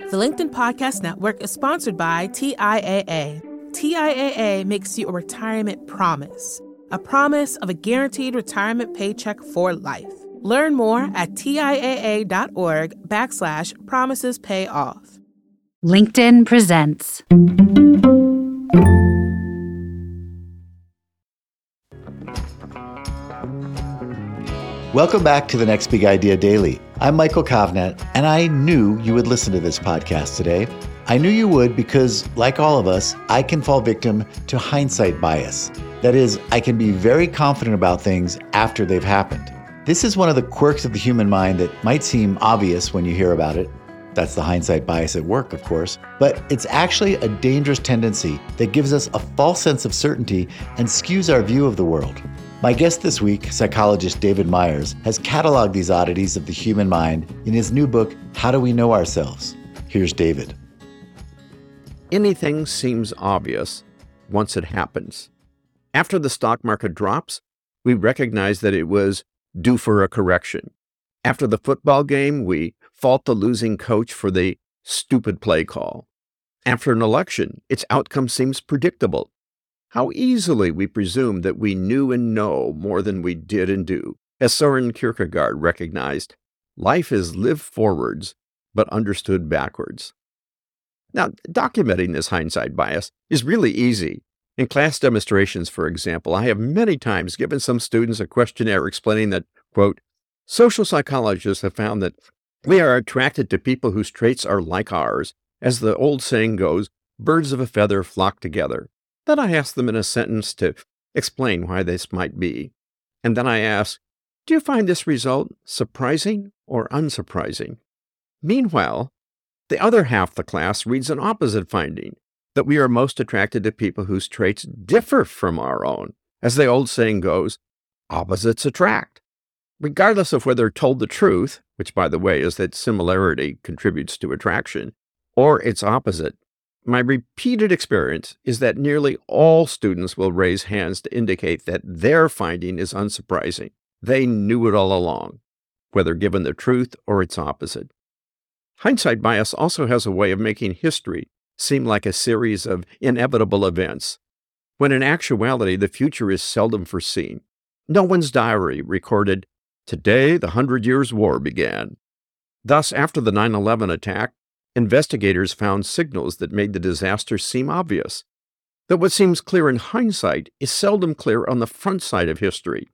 The LinkedIn Podcast Network is sponsored by TIAA. TIAA makes you a retirement promise, a promise of a guaranteed retirement paycheck for life. Learn more at TIAA.org backslash promises pay off. LinkedIn presents. Welcome back to the Next Big Idea Daily. I'm Michael Kovnat, and I knew you would listen to this podcast today. I knew you would because, like all of us, I can fall victim to hindsight bias. That is, I can be very confident about things after they've happened. This is one of the quirks of the human mind that might seem obvious when you hear about it. That's the hindsight bias at work, of course. But it's actually a dangerous tendency that gives us a false sense of certainty and skews our view of the world. My guest this week, psychologist David Myers, has cataloged these oddities of the human mind in his new book, How Do We Know Ourselves? Here's David. Anything seems obvious once it happens. After the stock market drops, we recognize that it was due for a correction. After the football game, we fault the losing coach for the stupid play call. After an election, its outcome seems predictable. How easily we presume that we knew and know more than we did and do. As Soren Kierkegaard recognized, life is lived forwards, but understood backwards. Now, documenting this hindsight bias is really easy. In class demonstrations, for example, I have many times given some students a questionnaire explaining that, quote, social psychologists have found that we are attracted to people whose traits are like ours. As the old saying goes, birds of a feather flock together. Then I ask them in a sentence to explain why this might be. And then I ask, Do you find this result surprising or unsurprising? Meanwhile, the other half the class reads an opposite finding that we are most attracted to people whose traits differ from our own. As the old saying goes, opposites attract. Regardless of whether told the truth, which by the way is that similarity contributes to attraction, or its opposite, my repeated experience is that nearly all students will raise hands to indicate that their finding is unsurprising. They knew it all along, whether given the truth or its opposite. Hindsight bias also has a way of making history seem like a series of inevitable events, when in actuality the future is seldom foreseen. No one's diary recorded, Today the Hundred Years' War began. Thus, after the 9 11 attack, investigators found signals that made the disaster seem obvious. That what seems clear in hindsight is seldom clear on the front side of history.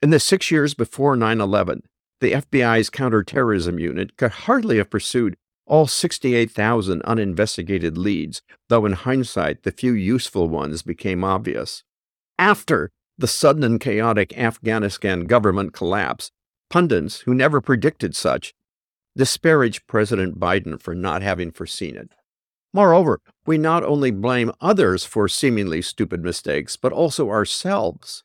In the six years before 9 11, the FBI's counterterrorism unit could hardly have pursued all 68,000 uninvestigated leads, though in hindsight the few useful ones became obvious. After the sudden and chaotic Afghanistan government collapse, pundits who never predicted such disparage President Biden for not having foreseen it. Moreover, we not only blame others for seemingly stupid mistakes, but also ourselves.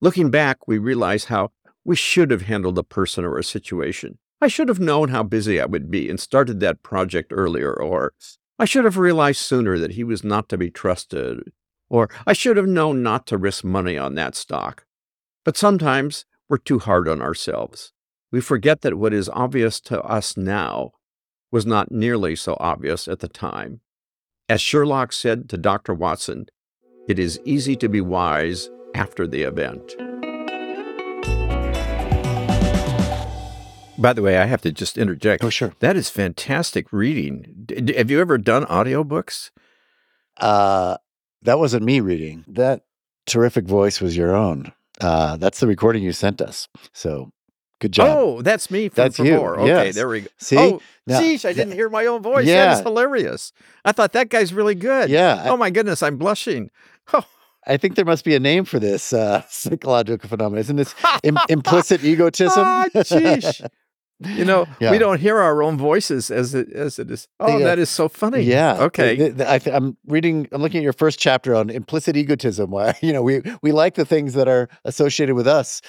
Looking back, we realize how we should have handled a person or a situation. I should have known how busy I would be and started that project earlier, or I should have realized sooner that he was not to be trusted, or I should have known not to risk money on that stock. But sometimes we're too hard on ourselves we forget that what is obvious to us now was not nearly so obvious at the time. As Sherlock said to Dr. Watson, it is easy to be wise after the event. By the way, I have to just interject. Oh, sure. That is fantastic reading. D- have you ever done audiobooks? Uh, that wasn't me reading. That terrific voice was your own. Uh, that's the recording you sent us. So Good job. Oh, that's me from That's you. before. Okay, Yes. there we go. See? Oh, Now- sheesh, I didn't hear my own voice. That Yeah. is hilarious. I thought that guy's really good. Yeah, I- Oh my goodness, I'm blushing. Oh, I think there must be a name for this uh, psychological phenomenon. Isn't this Im- implicit egotism? Ah, sheesh. You know, Yeah. we don't hear our own voices as it as it is. Oh, Yeah. that is so funny. Yeah. Okay. I th- I'm reading. I'm looking at your first chapter on implicit egotism. Why you know we we like the things that are associated with us.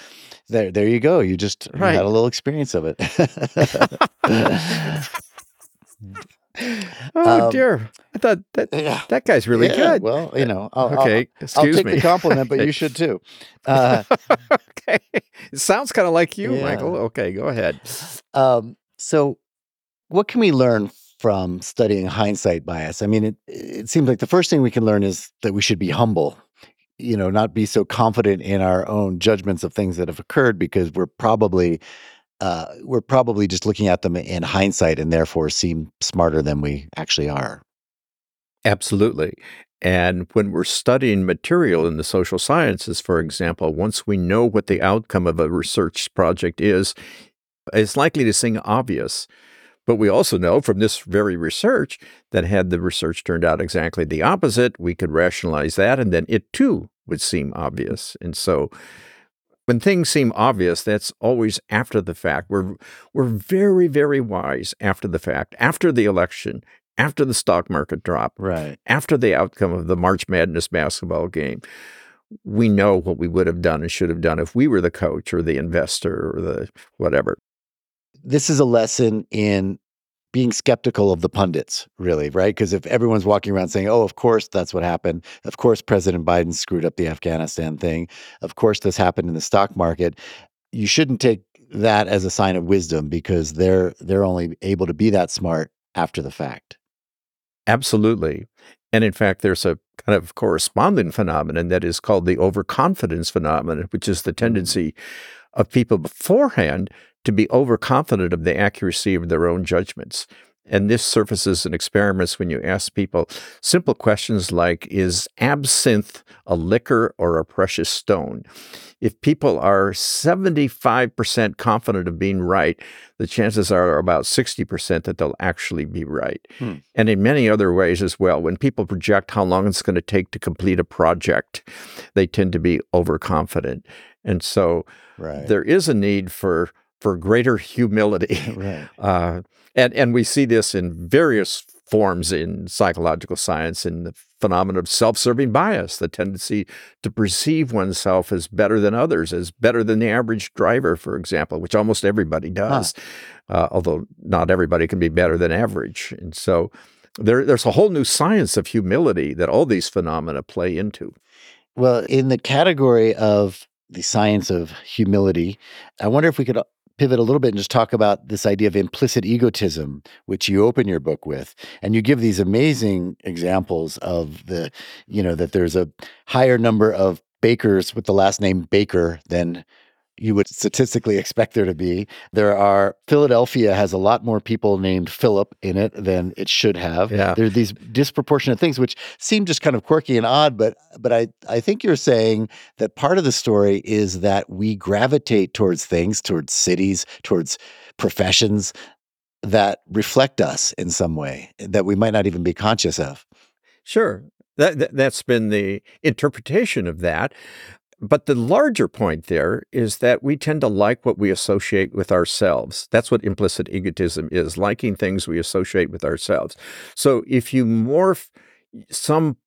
There, there you go. You just you Right. had a little experience of it. Mm. Oh Um, dear. I thought that yeah. that guy's really Yeah, good. Well, you know. I'll, I'll- okay. I'll, excuse take me. the compliment, but you should too. Uh, okay. It sounds kind of like you, Yeah. Michael. Okay, go ahead. um, so, what can we learn from studying hindsight bias? I mean, it, it seems like the first thing we can learn is that we should be humble, you know, not be so confident in our own judgments of things that have occurred because we're probably uh, we're probably just looking at them in hindsight and therefore seem smarter than we actually are. Absolutely. And when we're studying material in the social sciences, for example, once we know what the outcome of a research project is, it's likely to seem obvious. But we also know from this very research that had the research turned out exactly the opposite, we could rationalize that, and then it too would seem obvious. And so when things seem obvious, that's always after the fact. We're, we're very, very wise after the fact, after the election, after the stock market drop, right? After the outcome of the March Madness basketball game, we know what we would have done and should have done if we were the coach or the investor or the whatever. This is a lesson in being skeptical of the pundits, really, right? Because if everyone's walking around saying, oh, of course that's what happened. Of course, President Biden screwed up the Afghanistan thing. Of course, this happened in the stock market. You shouldn't take that as a sign of wisdom because they're they're only able to be that smart after the fact. Absolutely. And in fact, there's a kind of corresponding phenomenon that is called the overconfidence phenomenon, which is the mm. tendency of people beforehand to be overconfident of the accuracy of their own judgments. And this surfaces in experiments when you ask people simple questions like Is absinthe a liquor or a precious stone? If people are 75% confident of being right, the chances are about 60% that they'll actually be right. Hmm. And in many other ways as well, when people project how long it's going to take to complete a project, they tend to be overconfident. And so right. there is a need for for greater humility. right. Uh, and and we see this in various forms in psychological science in the phenomenon of self-serving bias, the tendency to perceive oneself as better than others, as better than the average driver, for example, which almost everybody does, huh. uh, although not everybody can be better than average. And so there, there's a whole new science of humility that all these phenomena play into. Well, in the category of the science of humility, I wonder if we could pivot a little bit and just talk about this idea of implicit egotism, which you open your book with. And you give these amazing examples of the, you know, that there's a higher number of bakers with the last name Baker than you would statistically expect there to be. There are Philadelphia has a lot more people named Philip in it than it should have. Yeah. There are these disproportionate things which seem just kind of quirky and odd, but but I I think you're saying that part of the story is that we gravitate towards things, towards cities, towards professions that reflect us in some way that we might not even be conscious of. Sure. That, that, has been the interpretation of that. But the larger point there is that we tend to like what we associate with ourselves. That's what implicit egotism is liking things we associate with ourselves. So if you morph some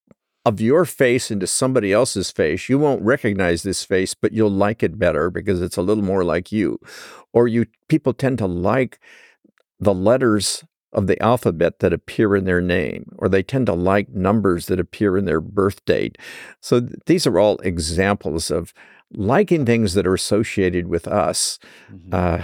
of your face into somebody else's face, you won't recognize this face, but you'll like it better because it's a little more like you. Or you people tend to like the letters of the alphabet that appear in their name, or they tend to like numbers that appear in their birth date. So th- these are all examples of liking things that are associated with us. Mm-hmm. Uh,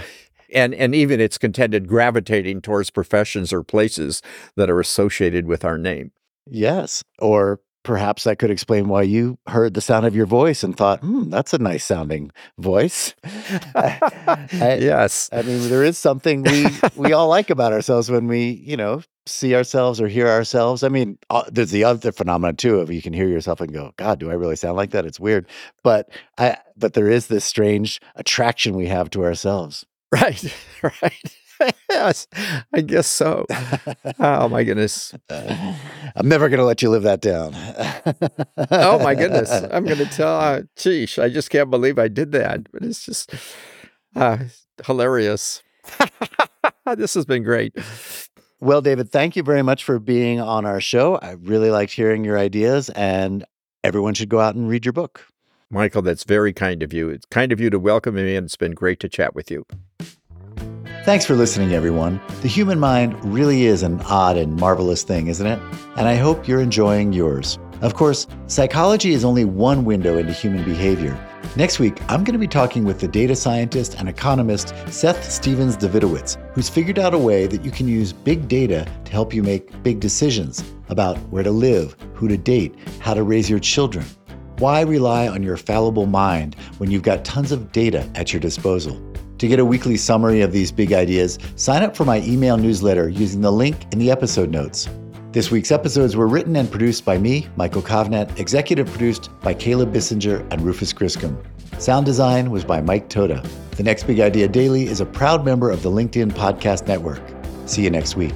and, and even it's contended gravitating towards professions or places that are associated with our name. Yes. Or perhaps that could explain why you heard the sound of your voice and thought, hmm, that's a nice sounding voice. I, yes. I mean, there is something we, we all like about ourselves when we, you know, see ourselves or hear ourselves. I mean, uh, there's the other phenomenon too of you can hear yourself and go, God, do I really sound like that? It's weird. But I, but there is this strange attraction we have to ourselves. Right. Right. yes, I guess so. Oh my goodness. I'm never going to let you live that down. oh my goodness. I'm going to tell, uh, geesh, I just can't believe I did that. But it's just uh, hilarious. this has been great. Well, David, thank you very much for being on our show. I really liked hearing your ideas, and everyone should go out and read your book. Michael, that's very kind of you. It's kind of you to welcome me, and it's been great to chat with you. Thanks for listening, everyone. The human mind really is an odd and marvelous thing, isn't it? And I hope you're enjoying yours. Of course, psychology is only one window into human behavior. Next week, I'm going to be talking with the data scientist and economist Seth Stephens Davidowitz, who's figured out a way that you can use big data to help you make big decisions about where to live, who to date, how to raise your children. Why rely on your fallible mind when you've got tons of data at your disposal? To get a weekly summary of these big ideas, sign up for my email newsletter using the link in the episode notes. This week's episodes were written and produced by me, Michael Kovnat, executive produced by Caleb Bissinger and Rufus Griscom. Sound design was by Mike Toda. The Next Big Idea Daily is a proud member of the LinkedIn Podcast Network. See you next week.